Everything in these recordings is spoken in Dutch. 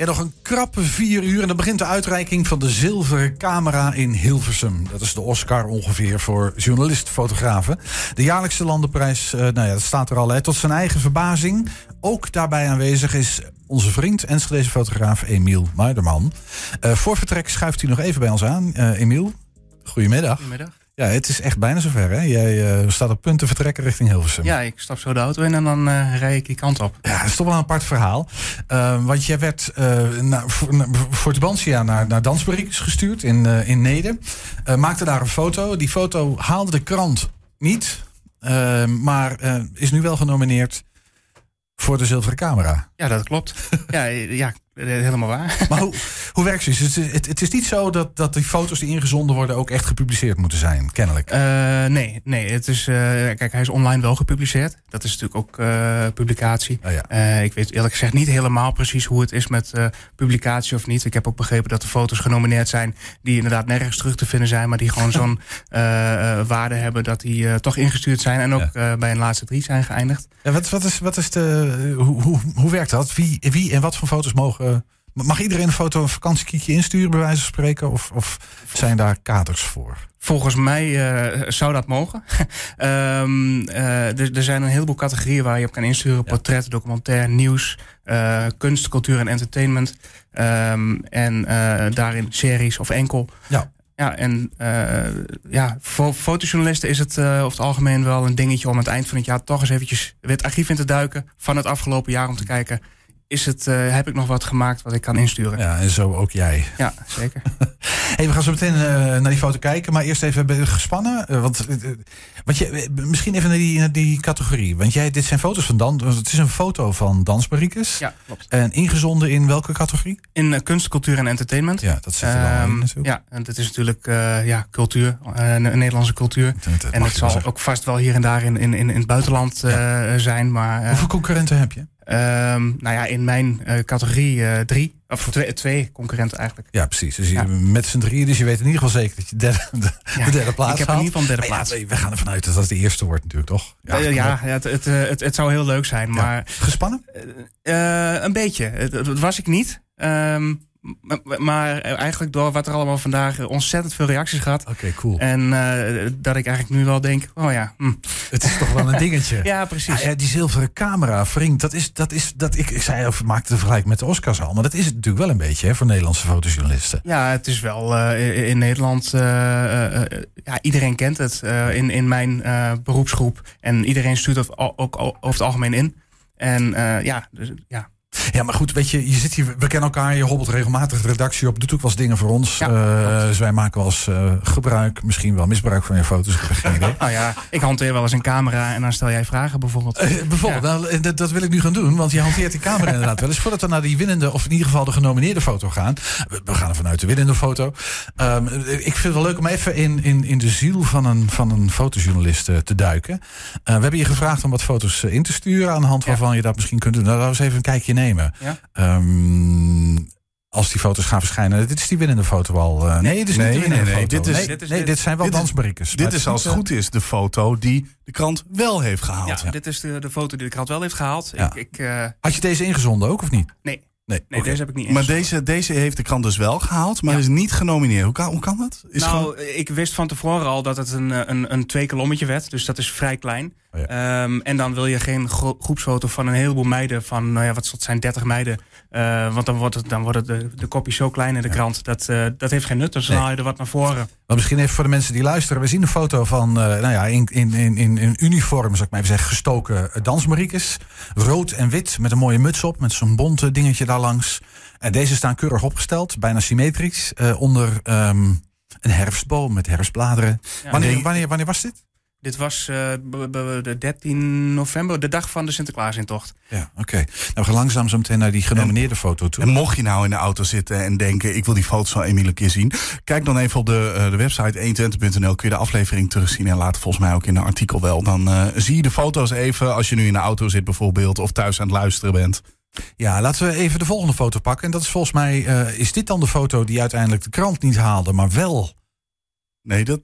En nog een krappe vier uur en dan begint de uitreiking van de zilveren camera in Hilversum. Dat is de Oscar ongeveer voor journalist-fotografen. De jaarlijkse landenprijs, uh, nou ja, dat staat er al. Hè. Tot zijn eigen verbazing. Ook daarbij aanwezig is onze vriend Enschedeze fotograaf Emiel Muiderman. Uh, voor vertrek schuift hij nog even bij ons aan. Uh, Emiel. Goedemiddag. Ja, het is echt bijna zover. Hè? Jij uh, staat op punt te vertrekken richting Hilversum. Ja, ik stap zo de auto in en dan uh, rij ik die kant op. Ja, dat is toch wel een apart verhaal. Uh, want jij werd naar, voor, voor Tubantia naar, naar gestuurd in, in Nede. maakte daar een foto. Die foto haalde de krant niet. maar is nu wel genomineerd voor de zilveren camera. Ja, dat klopt. ja, ja, helemaal waar. Maar hoe, hoe werkt het? Het, het? het, is niet zo dat, dat die foto's die ingezonden worden ook echt gepubliceerd moeten zijn, kennelijk. Uh, nee, nee. Het is, uh, kijk, hij is online wel gepubliceerd. Dat is natuurlijk ook uh, publicatie. Oh ja. ik weet eerlijk gezegd niet helemaal precies hoe het is met publicatie of niet. Ik heb ook begrepen dat er foto's genomineerd zijn die inderdaad nergens terug te vinden zijn, maar die gewoon zo'n waarde hebben dat die toch ingestuurd zijn en ook ja. bij een laatste drie zijn geëindigd. En wat, wat, is, wat is de. Hoe, hoe, hoe werkt dat? Wie, wie en wat voor foto's mogen Mag iedereen een foto een vakantiekietje insturen, bij wijze van spreken? Of, of zijn daar kaders voor? Volgens mij uh, zou dat mogen. um, uh, er, zijn een heleboel categorieën waar je op kan insturen: ja. portret, documentair, nieuws, uh, kunst, cultuur en entertainment. Um, en daarin series of enkel. Ja. Ja, en ja, voor fotojournalisten is het over het algemeen wel een dingetje om aan het eind van het jaar toch eens eventjes weer het archief in te duiken van het afgelopen jaar om te kijken is het, uh, heb ik nog wat gemaakt wat ik kan insturen. Ja, en zo ook jij. Ja, zeker. hey, we gaan zo meteen uh, naar die foto kijken. Maar eerst even gespannen. Uh, want, want je, misschien even naar die, naar die categorie. Want jij, dit zijn foto's van Dan. Het is een foto van Dansbariekes. Ja, klopt. En ingezonden in welke categorie? In kunst, cultuur en entertainment. Ja, dat zit er wel in natuurlijk. Ja, en het is natuurlijk ja, cultuur. Nederlandse cultuur. Dat, dat en het zal ook vast wel hier en daar in, in, in het buitenland ja. zijn. Maar, Hoeveel concurrenten heb je? Um, nou ja, in mijn uh, categorie uh, drie. Of twee, twee, concurrenten eigenlijk. Ja, precies. Dus je, ja. met z'n drieën, dus je weet in ieder geval zeker dat je derde, de, ja, de derde plaats Ik heb in ieder geval derde plaats. Ja, we gaan ervan uit dat dat de eerste wordt natuurlijk, toch? Ja, uh, ja het, het, het, het, zou heel leuk zijn, maar... Gespannen? een beetje. Dat was ik niet. Um, maar eigenlijk door wat er allemaal vandaag ontzettend veel reacties gehad. Oké, okay, cool. En uh, dat ik eigenlijk nu wel denk, oh ja. Hm. Het is toch wel een dingetje. ja, precies. Ja, ja, die zilveren camera, vriend, dat is, dat is, dat ik, ik zei, of maakte de vergelijking met de Oscars al, maar dat is het natuurlijk wel een beetje hè, voor Nederlandse fotojournalisten. Ja, het is wel uh, in Nederland, uh, ja, iedereen kent het in, in mijn beroepsgroep en iedereen stuurt het ook, ook over het algemeen in. En ja, dus, ja, ja, maar goed, weet je, je zit hier, we kennen elkaar, je hobbelt regelmatig de redactie op, doet ook wel eens dingen voor ons. Ja, uh, dus wij maken wel eens uh, gebruik, misschien wel misbruik van je foto's. Nou ja, ik hanteer wel eens een camera en dan stel jij vragen bijvoorbeeld. Uh, bijvoorbeeld, ja. nou, dat, dat, wil ik nu gaan doen, want je hanteert die camera inderdaad wel eens. Voordat we naar die winnende, of in ieder geval de genomineerde foto gaan. We, we gaan vanuit de winnende foto. Um, ik vind het wel leuk om even in, in, in de ziel van een, van een fotojournalist te duiken. we hebben je gevraagd om wat foto's in te sturen aan de hand waarvan ja. je dat misschien kunt doen. Nou, laten we eens even een kijkje nemen. Ja. Um, als die foto's gaan verschijnen. Dit is die winnende foto al. Uh, nee, dit is nee, niet de winnende nee, foto. Dit is, nee, dit, is, nee, dit zijn wel dit. Is, dit is als het goed is de foto die de krant wel heeft gehaald. Ja, ja. dit is de, de foto die de krant wel heeft gehaald. Ja. Ik, ik, uh, Had je deze ingezonden ook of niet? Nee. Nee, nee okay. deze heb ik niet Maar deze, deze heeft de krant dus wel gehaald, maar Ja. is niet genomineerd. Hoe kan, hoe kan dat? Is nou, gewoon- ik wist van tevoren al dat het een, een, een twee kolommetje werd. Dus dat is vrij klein. Oh Ehm, en dan wil je geen gro- groepsfoto van een heleboel meiden. Van, nou ja, wat zijn, 30 meiden. Eh, want dan wordt, het, dan wordt het de, de kopie zo klein in de krant. Dat, eh, dat heeft geen nut. Dus dan Nee. haal je er wat naar voren. Maar misschien even voor de mensen die luisteren. We zien een foto van, uh, nou ja, in, in, in, in, in uniform, zou ik maar even zeggen, gestoken dansmariekes. Rood en wit, met een mooie muts op, met zo'n bonte dingetje daar langs. En deze staan keurig opgesteld, bijna symmetrisch, uh, onder um, een herfstboom met herfstbladeren. Ja. wanneer, Nee. wanneer, wanneer was dit? Dit was eh, de 13 november, de dag van de Sinterklaasintocht. Ja, oké. Okay. Nou, we gaan langzaam zo meteen naar die genomineerde foto toe. En mocht je nou in de auto zitten en denken... ik wil die foto's van Emiel een keer zien... kijk dan even op de, uh, de website 120.nl. Kun je de aflevering terugzien en laat volgens mij ook in een artikel wel. Dan uh, zie je de foto's even als je nu in de auto zit bijvoorbeeld... of thuis aan het luisteren bent. Ja, laten we even de volgende foto pakken. En dat is volgens mij... Is dit dan de foto die uiteindelijk de krant niet haalde, maar wel... Nee, dat...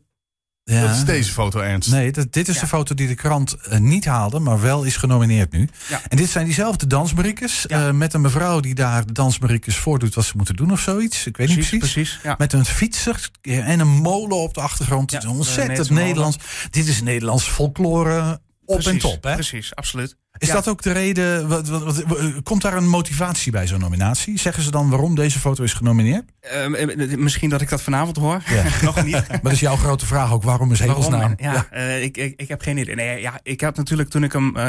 Ja. Dat is deze foto, Ernst. Nee, dat, dit is Ja. de foto die de krant eh, niet haalde, maar wel is genomineerd nu. Ja. En dit zijn diezelfde dansbriekes. Ja. eh, met een mevrouw die daar de dansbriekes voordoet wat ze moeten doen of zoiets. Ik weet Precies, niet precies. precies. Ja. Met een fietser en een molen op de achtergrond. Ja, Het is ontzettend. Nederlands. Dit is Nederlands folklore op en top. Hè? Precies, absoluut. Is Ja. dat ook de reden? Wat, wat, wat- wat- komt daar een motivatie bij zo'n nominatie? Zeggen ze dan waarom deze foto is genomineerd? Ehm, eh, misschien dat ik dat vanavond hoor. Ja. Nog niet. Maar dat is jouw grote vraag ook. Waarom is hemelsnaam? Ja, eh, ik, ik, ik heb geen idee. Nee, ja, ik had natuurlijk toen ik hem eh,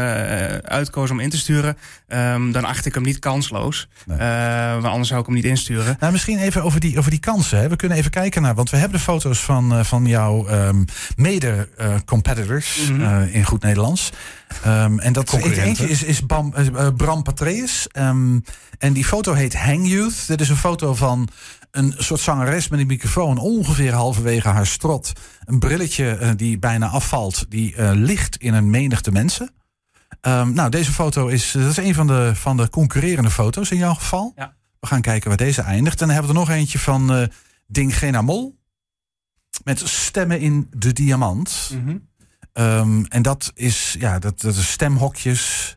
uitkoos om in te sturen, ehm, dan acht ik hem niet kansloos. Nee. Eh, want anders zou ik hem niet insturen. Nou, misschien even over die, over die kansen. Hè. We kunnen even kijken naar, want we hebben de foto's van, eh, van jouw ehm, mede-competitors Mhm. eh, in goed Nederlands. Ehm, en dat eentje is, is Bam, eh, Bram Patreus. Ehm, en die foto heet Hang Youth. Dit is een foto van een soort zangeres met een microfoon ongeveer halverwege haar strot. Een brilletje eh, die bijna afvalt, die eh, ligt in een menigte mensen. Ehm, nou, deze foto is, dat is een van de, van de concurrerende foto's in jouw geval. Ja. We gaan kijken waar deze eindigt. En dan hebben we er nog eentje van eh Ding Mol. Met stemmen in de diamant. Mhm. Ehm, en dat is, ja, dat, dat is stemhokjes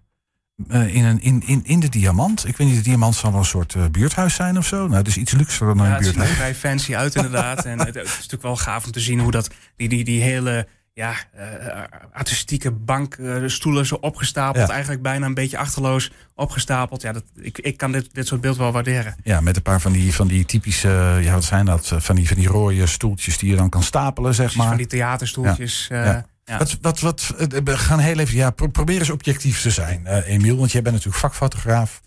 eh, in, een, in, in, in de diamant. Ik weet niet, de diamant zal wel een soort eh, buurthuis zijn of zo. Nou, het is iets luxer dan Ja, een het ziet er buurthuis. vrij fancy uit inderdaad. en het, het is natuurlijk wel gaaf om te zien hoe dat, die, die, die hele ja, eh, artistieke bankstoelen zo opgestapeld. Ja. Eigenlijk bijna een beetje achterloos opgestapeld. Ja, dat, ik, ik kan dit, dit soort beeld wel waarderen. Ja, met een paar van die, van die typische, ja, wat zijn dat? Van die, van die rode stoeltjes die je dan kan stapelen, zeg Precies, maar. van die theaterstoeltjes. Ja. Ja. Wat, wat, wat, eh, we gaan heel even, ja, pro- probeer eens objectief te zijn, eh, Emiel, want jij bent natuurlijk vakfotograaf.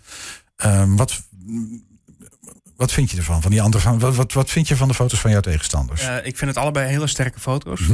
Ehm, wat, wat vind je ervan? Van die andere, wat, wat, wat vind je van de foto's van jouw tegenstanders? Eh, ik vind het allebei hele sterke foto's. Mhm.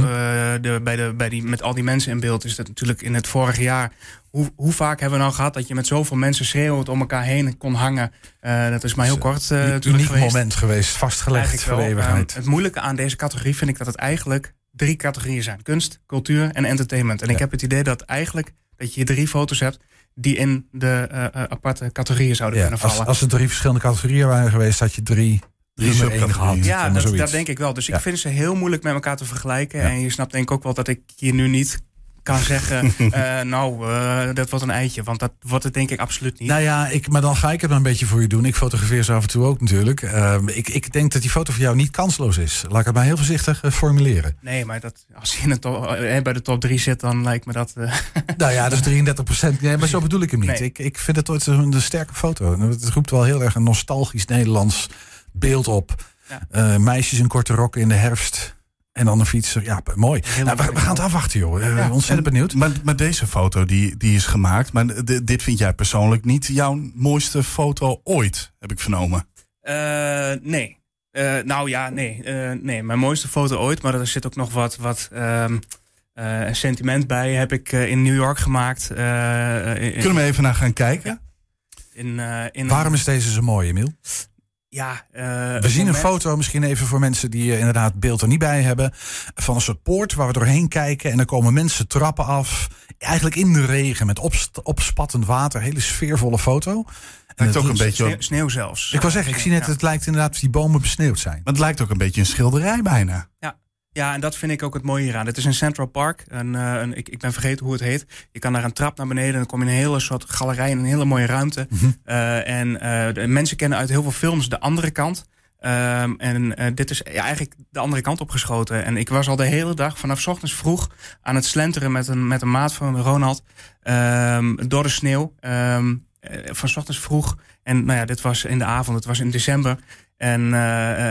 De, bij de, bij die, met al die mensen in beeld is dat natuurlijk in het vorige jaar. Hoe, hoe vaak hebben we nou gehad dat je met zoveel mensen schreeuwend om elkaar heen kon hangen? Eh, dat is maar heel kort. eh Een uniek geweest. moment geweest, vastgelegd voor eeuwigheid. Het moeilijke aan deze categorie vind ik dat het eigenlijk drie categorieën zijn: kunst, cultuur en entertainment. En ik heb het idee dat eigenlijk dat je drie foto's hebt die in de eh, eh, aparte categorieën zouden ja, kunnen als, vallen. als er drie verschillende categorieën waren geweest, had je drie, gehad. Ja, dat, denk ik wel. Dus Ja. ik vind ze heel moeilijk met elkaar te vergelijken. Ja. En je snapt denk ik ook wel dat ik hier nu niet kan zeggen... eh, nou, eh, dat wordt een eitje. Want dat wordt het denk ik absoluut niet. Nou ja, ik, maar dan ga ik het maar een beetje voor je doen. Ik fotografeer ze af en toe ook natuurlijk. Ehm, ik, ik denk dat die foto van jou niet kansloos is. Laat ik het maar heel voorzichtig eh, formuleren. Nee, maar dat, als je in de top, bij de top 3 zit, dan lijkt me dat... Nou ja, dat is 33 procent. Nee, maar zo bedoel ik hem niet. Nee. Ik, ik vind het ooit een, een sterke foto. Het roept wel heel erg een nostalgisch Nederlands beeld op. Ja. Meisjes in korte rokken in de herfst. En dan een fietser. Ja, mooi. Nou, we, we gaan het afwachten, joh. Eh, ontzettend benieuwd. Maar, maar deze foto die, die is gemaakt. Maar d- dit vind jij persoonlijk niet jouw mooiste foto ooit, heb ik vernomen. eh, nee. Eh, nou ja, nee. Eh, nee. Mijn mooiste foto ooit. Maar er zit ook nog wat, wat ehm, eh, sentiment bij. Heb ik in New York gemaakt. eh, in, Kunnen we even naar gaan kijken? in, eh, in Waarom is deze zo mooi, Emiel? Ja, eh, We zien een foto, misschien even voor mensen die eh, inderdaad het beeld er niet bij hebben. Van een soort poort waar we doorheen kijken. En dan komen mensen trappen af. Eigenlijk in de regen met opspattend water. Hele sfeervolle foto. En Lijkt het- ook een beetje Sneeuw, zelfs. Ik wil zeggen, ik zie net, Ja. het lijkt inderdaad of die bomen besneeuwd zijn. maar het lijkt ook een beetje een schilderij bijna. Ja, en dat vind ik ook het mooie hieraan. Het is een Central Park. Een, eh, een, ik, ik ben vergeten hoe het heet. Je kan daar een trap naar beneden en dan kom je in een hele soort galerij in een hele mooie ruimte. Mhm. Eh, en eh, de mensen kennen uit heel veel films de andere kant. Ehm, en dit is ja, eigenlijk de andere kant opgeschoten. En ik was al de hele dag vanaf ochtends vroeg aan het slenteren met een, met een maat van Ronald. ehm, door de sneeuw. Eh, van ochtends vroeg. En nou ja, dit was in de avond, het was in december. En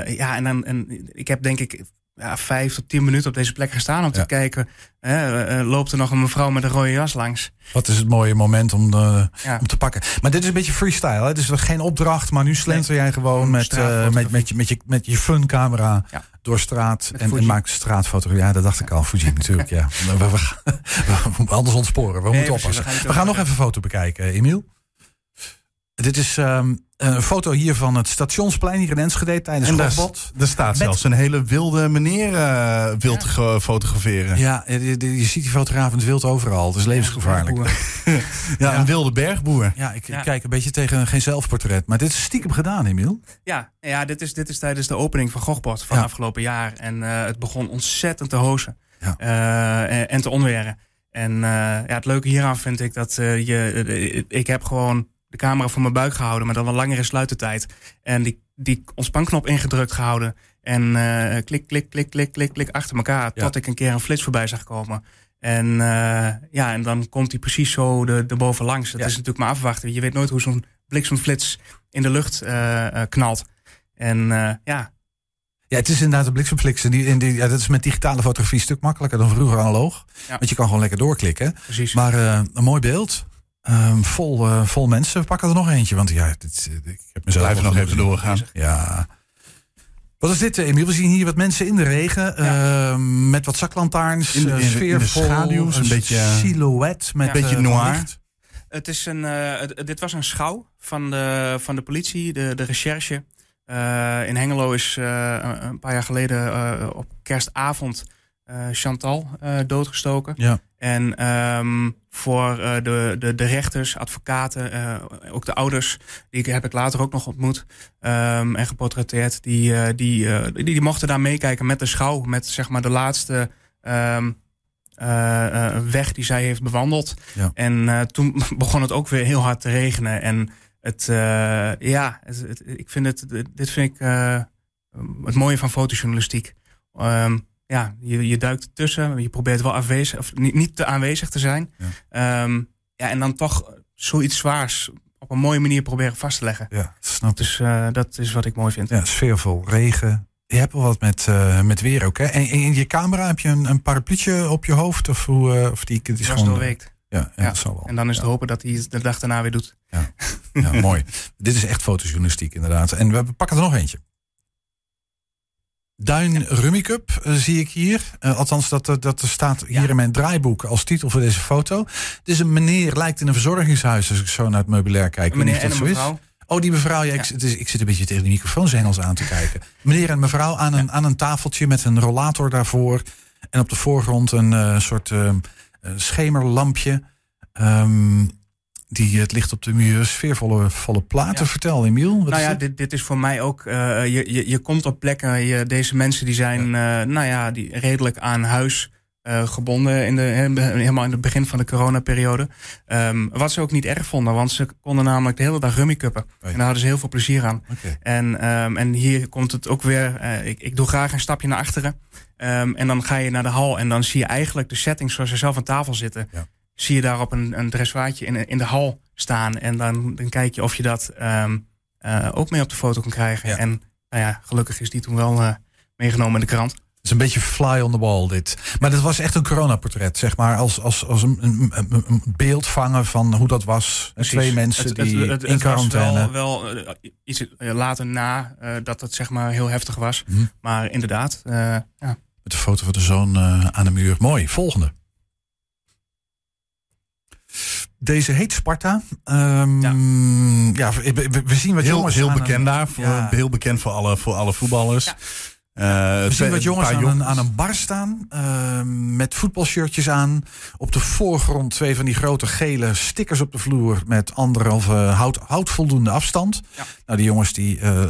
ja, en, dan, en ik heb denk ik ja, vijf tot tien minuten op deze plek gestaan om te Ja. kijken. hè, eh, eh, loopt er nog een mevrouw met een rode jas langs? Wat is het mooie moment om, Ja. om te pakken. Maar dit is een beetje freestyle. Hè? Dus geen opdracht, maar nu slenter jij gewoon met, eh, met, met, je, met, je, met je fun camera Ja. door straat. En, en maakt straatfotografie. Ja, dat dacht ik al. Fuji natuurlijk, ja. We, we, we- we moeten anders ontsporen. We Nee, moeten precies, oppassen. we gaan nog even een foto bekijken, Emiel. Dit is ehm, een foto hier van het stationsplein hier in Enschede tijdens En daar, er staat Met- zelfs een hele wilde meneer eh wild ge- fotograferen. Ja, Ja, je, je- je ziet die fotograaf in het wild overal. Het is levensgevaarlijk. Ja. een wilde bergboer. Ja, ik, ik Ja. kijk een beetje tegen geen zelfportret. Maar dit is stiekem gedaan, Emiel. Ja, ja dit, is, dit is tijdens de opening van Gogbord van Ja. afgelopen jaar. En eh, het begon ontzettend te hozen. ja. en, en, te onweren. En ja, het leuke hieraan vind ik dat je, ik heb gewoon de camera voor mijn buik gehouden, maar dan een langere sluitertijd. En die, die ontspanknop ingedrukt gehouden. En klik, klik, klik, klik, klik, klik achter elkaar. Tot ik een keer een flits voorbij zag komen. En ja, en dan komt hij precies zo de, de bovenlangs. Dat is natuurlijk maar afwachten. Je weet nooit hoe zo'n bliksemflits in de lucht knalt. En ja, ja, het is inderdaad een bliksemflits. En die, in die, ja, dat is met digitale fotografie een stuk makkelijker dan vroeger analoog. Want je kan gewoon lekker doorklikken. Precies. Maar uh, een mooi beeld. Um, vol, uh, vol mensen. We pakken er nog eentje. Want ja, dit, ik heb mezelf Blijven nog even doorgaan. Ja. Wat is dit, Emiel? We zien hier wat mensen in de regen. Ja. Uh, met wat zaklantaarns. In, in, sfeervol. schaduws. Een, beetje silhouet. Met een beetje noir. Het is een, dit was een schouw van de, van de politie, de, de recherche. Uh, in Hengelo is uh, een paar jaar geleden uh, op kerstavond Chantal doodgestoken. Ja. En um, voor de, de, de rechters, advocaten, ook de ouders, die heb ik later ook nog ontmoet um, en geportretteerd. Die, die, die, die, mochten daar meekijken met de schouw, met zeg maar de laatste um, weg die zij heeft bewandeld. Ja. En toen begon het ook weer heel hard te regenen. En het, ja, het, ik vind het, dit vind ik het mooie van fotojournalistiek. Um, ja, je, je duikt tussen, je probeert wel aanwezig, of niet, niet te aanwezig te zijn. Ja. Um, ja, en dan toch zoiets zwaars op een mooie manier proberen vast te leggen. Ja, snap Dus uh, dat is wat ik mooi vind. Ja, sfeervol, regen. Je hebt wel wat met, uh, met weer ook, hè? En in je camera heb je een, een parapluutje op je hoofd? Of, hoe, uh, of die, die is gewoon... doorweekt. Ja, ja, Dat zal wel. En dan is het hopen dat hij de dag daarna weer doet. Ja, ja mooi. Dit is echt fotojournalistiek inderdaad. En we pakken er nog eentje. Duin Rummy Cup uh, zie ik hier. Uh, althans, dat, dat staat hier ja. in mijn draaiboek als titel voor deze foto. Het is een meneer, lijkt in een verzorgingshuis als ik zo naar het meubilair kijk. Een meneer en een mevrouw. Oh, die mevrouw. Ja, ik, het is, ik, zit een beetje tegen de microfoonzengels aan te kijken. Meneer en mevrouw aan een, aan een tafeltje met een rollator daarvoor. En op de voorgrond een uh, soort schemerlampje. Um, die het licht op de muur, sfeervolle volle platen. Ja. Vertel, Emiel. Wat nou ja, dit, dit is voor mij ook. Uh, je, je, je komt op plekken. Je, deze mensen die zijn, ja. uh, nou ja, die redelijk aan huis. Uh, gebonden in de, helemaal in het begin van de coronaperiode. Um, wat ze ook niet erg vonden, want ze konden namelijk de hele dag rummikuppen. Oh ja. En daar hadden ze heel veel plezier aan. Okay. En, um, en hier komt het ook weer. Uh, ik, ik doe graag een stapje naar achteren. Um, en dan ga je naar de hal en dan zie je eigenlijk de settings zoals ze zelf aan tafel zitten. Ja zie je daar op een, een dressoirtje in, in de hal staan. En dan, dan kijk je of je dat um, uh, ook mee op de foto kan krijgen. Ja. En nou ja, gelukkig is die toen wel uh, meegenomen in de krant. Het is een beetje fly on the wall dit. Maar dat was echt een coronaportret, zeg maar. Als, als, als een, een, een beeld vangen van hoe dat was. Precies. Twee mensen het, die het, het, in quarantaine. wel, wel uh, iets later na dat het zeg maar heel heftig was. Mhm. Maar inderdaad, ja. Met de foto van de zoon aan de muur. Mooi. Volgende. Deze heet Sparta. Um, ja. ja we, we, zien wat heel, jongens heel bekend daar, voor, ja. heel bekend voor alle, voor alle voetballers. Ja. Uh, we zien wat jongens aan, jongens. Een, aan een bar staan. Uh, met voetbalshirtjes aan. Op de voorgrond twee van die grote gele stickers op de vloer. Met anderhalve hout, houtvoldoende afstand. Ja. Nou, die jongens die uh,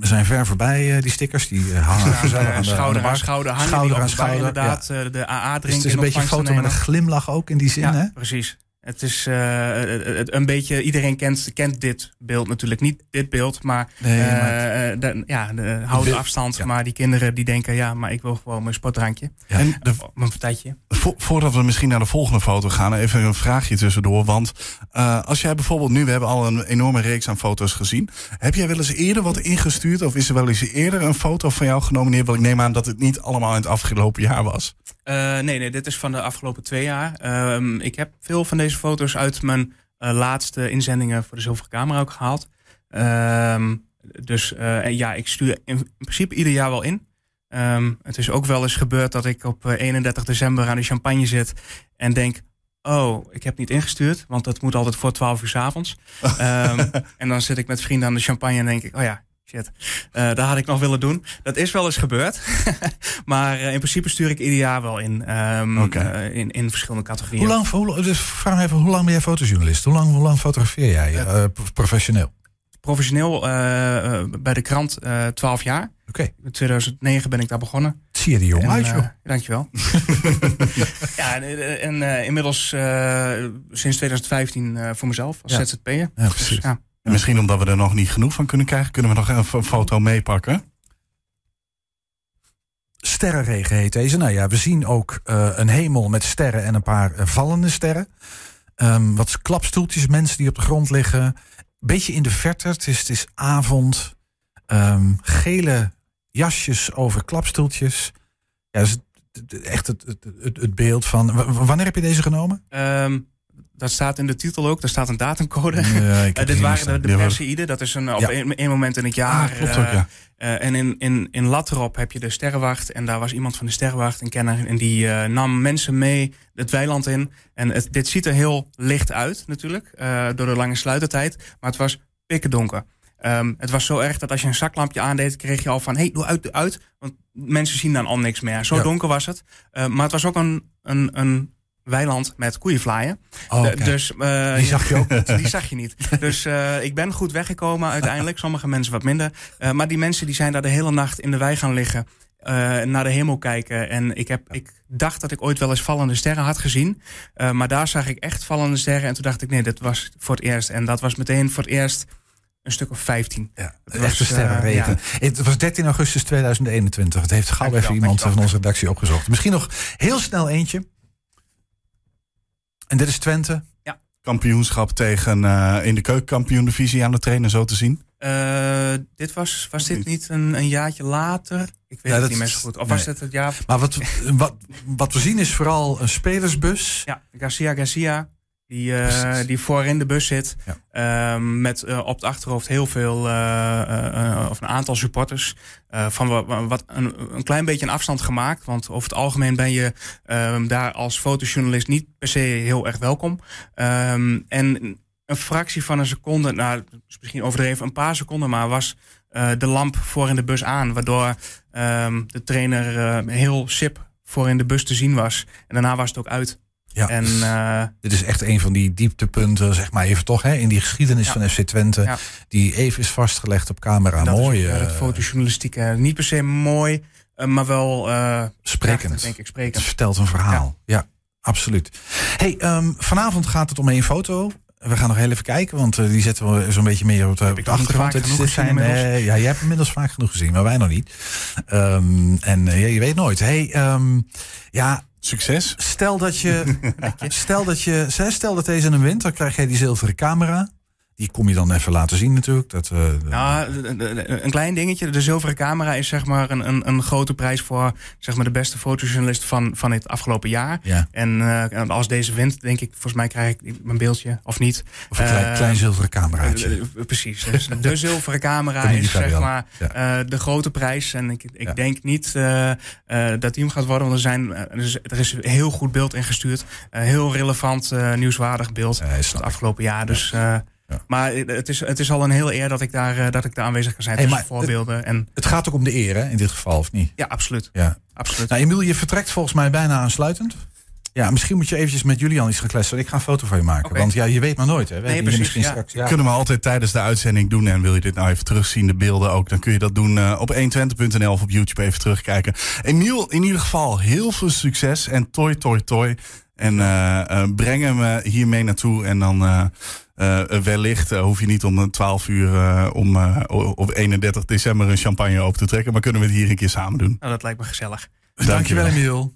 zijn ver voorbij, die stickers. Die hangen gezellig aan de, schouder aan aan schouder. Hangen schouder aan schouder. Inderdaad, ja. de AA drinken. Dus het is een beetje een foto met een glimlach ook in die zin, ja, hè? precies. Het is uh, een beetje, iedereen kent, kent dit beeld natuurlijk. Niet dit beeld, maar, nee, uh, maar de, ja, de houden afstand. Ja. Maar die kinderen die denken, ja, maar ik wil gewoon mijn sportdrankje. Ja. En de, mijn partijtje. Vo voordat we misschien naar de volgende foto gaan, even een vraagje tussendoor. Want uh, als jij bijvoorbeeld nu, we hebben al een enorme reeks aan foto's gezien. Heb jij wel eens eerder wat ingestuurd? Of is er wel eens eerder een foto van jou genomineerd? Want ik neem aan dat het niet allemaal in het afgelopen jaar was. Uh, nee, nee, dit is van de afgelopen twee jaar. Um, ik heb veel van deze foto's uit mijn uh, laatste inzendingen voor de Zilveren Camera ook gehaald. Um, dus uh, ja, ik stuur in, in, principe ieder jaar wel in. Um, het is ook wel eens gebeurd dat ik op 31 december aan de champagne zit en denk... Oh, ik heb niet ingestuurd, want dat moet altijd voor 12 uur s avonds. en dan zit ik met vrienden aan de champagne en denk ik... Oh ja, Shit, uh, daar had ik nog willen doen. Dat is wel eens gebeurd. maar uh, in principe stuur ik ieder jaar wel in. Um, okay. uh, in, in verschillende categorieën. Hoe lang, hoe, dus vraag me even, hoe lang ben jij fotojournalist? Hoe lang, hoe lang fotografeer jij professioneel? Professioneel bij de krant 12 jaar. Oké. Okay. In 2009 ben ik daar begonnen. Zie zie je er jong En, uit, joh. eh, dankjewel. ja, en, eh, en eh, inmiddels eh, sinds 2015 eh, voor mezelf als Ja. ZZP'er. Ja, Dus, precies. ja. En Misschien omdat we er nog niet genoeg van kunnen krijgen, kunnen we nog even een foto meepakken. Sterrenregen heet deze. Nou ja, we zien ook eh, een hemel met sterren en een paar eh, vallende sterren. Ehm, wat klapstoeltjes, mensen die op de grond liggen. Beetje in de verte, het is, het is avond. Ehm, gele jasjes over klapstoeltjes. Ja, dat is het- het- echt het, het, het, het beeld van... w- Wanneer heb je deze genomen? Ehm, dat staat in de titel ook, daar staat een datumcode. Ja, ik Eh, heb dit waren de, de Ja, maar- Perseïden. Dat is een, op één moment in het jaar. Ah, klopt eh, ook, ja. eh, en in, in, in Latrop heb je de Sterrenwacht. En daar was iemand van de Sterrenwacht, een kenner. En die eh, nam mensen mee het weiland in. En het, dit ziet er heel licht uit natuurlijk. eh, door de lange sluitertijd. Maar het was pikken donker. Ehm, het was zo erg dat als je een zaklampje aandeed, kreeg je al van: hey, doe uit, doe uit. Want mensen zien dan al niks meer. Zo donker was het. Eh, maar het was ook een, een, een weiland met koeienvlaaien. Oh, dus, eh, Die zag je ook niet. die zag je niet. Dus eh, ik ben goed weggekomen uiteindelijk. Sommige mensen wat minder. Eh, maar die mensen die zijn daar de hele nacht in de wei gaan liggen. naar de hemel kijken. En ik, heb, ik dacht dat ik ooit wel eens vallende sterren had gezien. Maar daar zag ik echt vallende sterren. En toen dacht ik, nee, dat was voor het eerst. En dat was meteen voor het eerst een stuk of 15. Ja, Het was, sterrenregen. Het was 13 augustus 2021. Het heeft gauw even iemand van onze redactie opgezocht. Misschien nog heel snel eentje. En dit is Twente. Kampioenschap tegen eh, in de keukenkampioen-divisie aan de trainen, zo te zien. Eh, dit was, was dit niet een, een jaartje later? Ik weet Ja, het dat niet meer zo goed. Of was het het jaar Maar wat, wat, wat we zien is vooral een spelersbus. Ja, Garcia Garcia. Die, Precies. die voorin de bus zit. Ja. Ehm, met eh, op het achterhoofd heel veel, eh, of een aantal supporters. van wa- wat een, een klein beetje een afstand gemaakt. Want over het algemeen ben je ehm, daar als fotojournalist niet per se heel erg welkom. Ehm, en een fractie van een seconde, nou, misschien overdreven, een paar seconden, maar was de lamp voor in de bus aan. Waardoor de trainer heel sip voor in de bus te zien was. En daarna was het ook uit. Ja. En eh, Dit is echt een van die dieptepunten, zeg maar even toch, hè, in die geschiedenis Ja. van FC Twente. Ja. Die even is vastgelegd op camera. dat Mooi. is eh, eh, het fotojournalistieke. Niet per se mooi, maar wel sprekend. krachtig, denk ik, Het sprekend. vertelt een verhaal. Ja, absoluut. Hey, ehm, vanavond gaat het om één foto. We gaan nog heel even kijken, want die zetten we zo'n beetje meer op de, op de achtergrond. inmiddels? eh, ja, jij hebt inmiddels vaak genoeg gezien, maar wij nog niet. Ehm, en eh, ja, je weet nooit. Hey, ehm, ja, Succes. stel dat je, stel dat je, stel dat deze een wint, dan krijg jij die zilveren camera. Die kom je dan even laten zien natuurlijk. Dat, eh, Ja, een klein dingetje. De zilveren camera is zeg maar een, een, een grote prijs voor zeg maar, de beste fotojournalist van, van het afgelopen jaar. ja, En eh, als deze wint, denk ik, volgens mij krijg ik mijn beeldje of niet. of een klein, Eh, klein zilveren cameraatje. Eh, eh, Precies. Dus de zilveren camera is zeg maar Ja. eh, de grote prijs. En ik, ik Ja. denk niet eh, eh, dat die hem gaat worden. Want er, zijn, eh, er, is, er heel goed beeld ingestuurd. Heel relevant, eh, nieuwswaardig beeld. Eh, het afgelopen jaar. Dus, eh, Ja. Maar het is, het is al een hele eer dat ik daar, eh, dat ik daar aanwezig kan zijn. Hey, maar, voorbeelden. En, Het gaat ook om de eer, hè, in dit geval, of niet? ja, absoluut. Ja. absoluut. Nou, Emiel, je vertrekt volgens mij bijna aansluitend. Ja, misschien moet je eventjes met Julian iets gaan kletsen. Ik ga een foto van je maken. Oké. Want ja, je weet maar nooit. Hè. We hier precies, misschien ja. straks. Ja. Kunnen we altijd tijdens de uitzending doen. En wil je dit nou even terugzien, de beelden ook, dan kun je dat doen eh, op 120.nl of op YouTube even terugkijken. Emiel, in ieder geval heel veel succes en toi, toi, toi. En eh, breng hem hiermee naartoe. En dan eh, eh, wellicht eh, hoef je niet om 12 uur eh, om, op 31 december een champagne open te trekken. Maar kunnen we het hier een keer samen doen. Nou, dat lijkt me gezellig. Dankjewel, Emiel.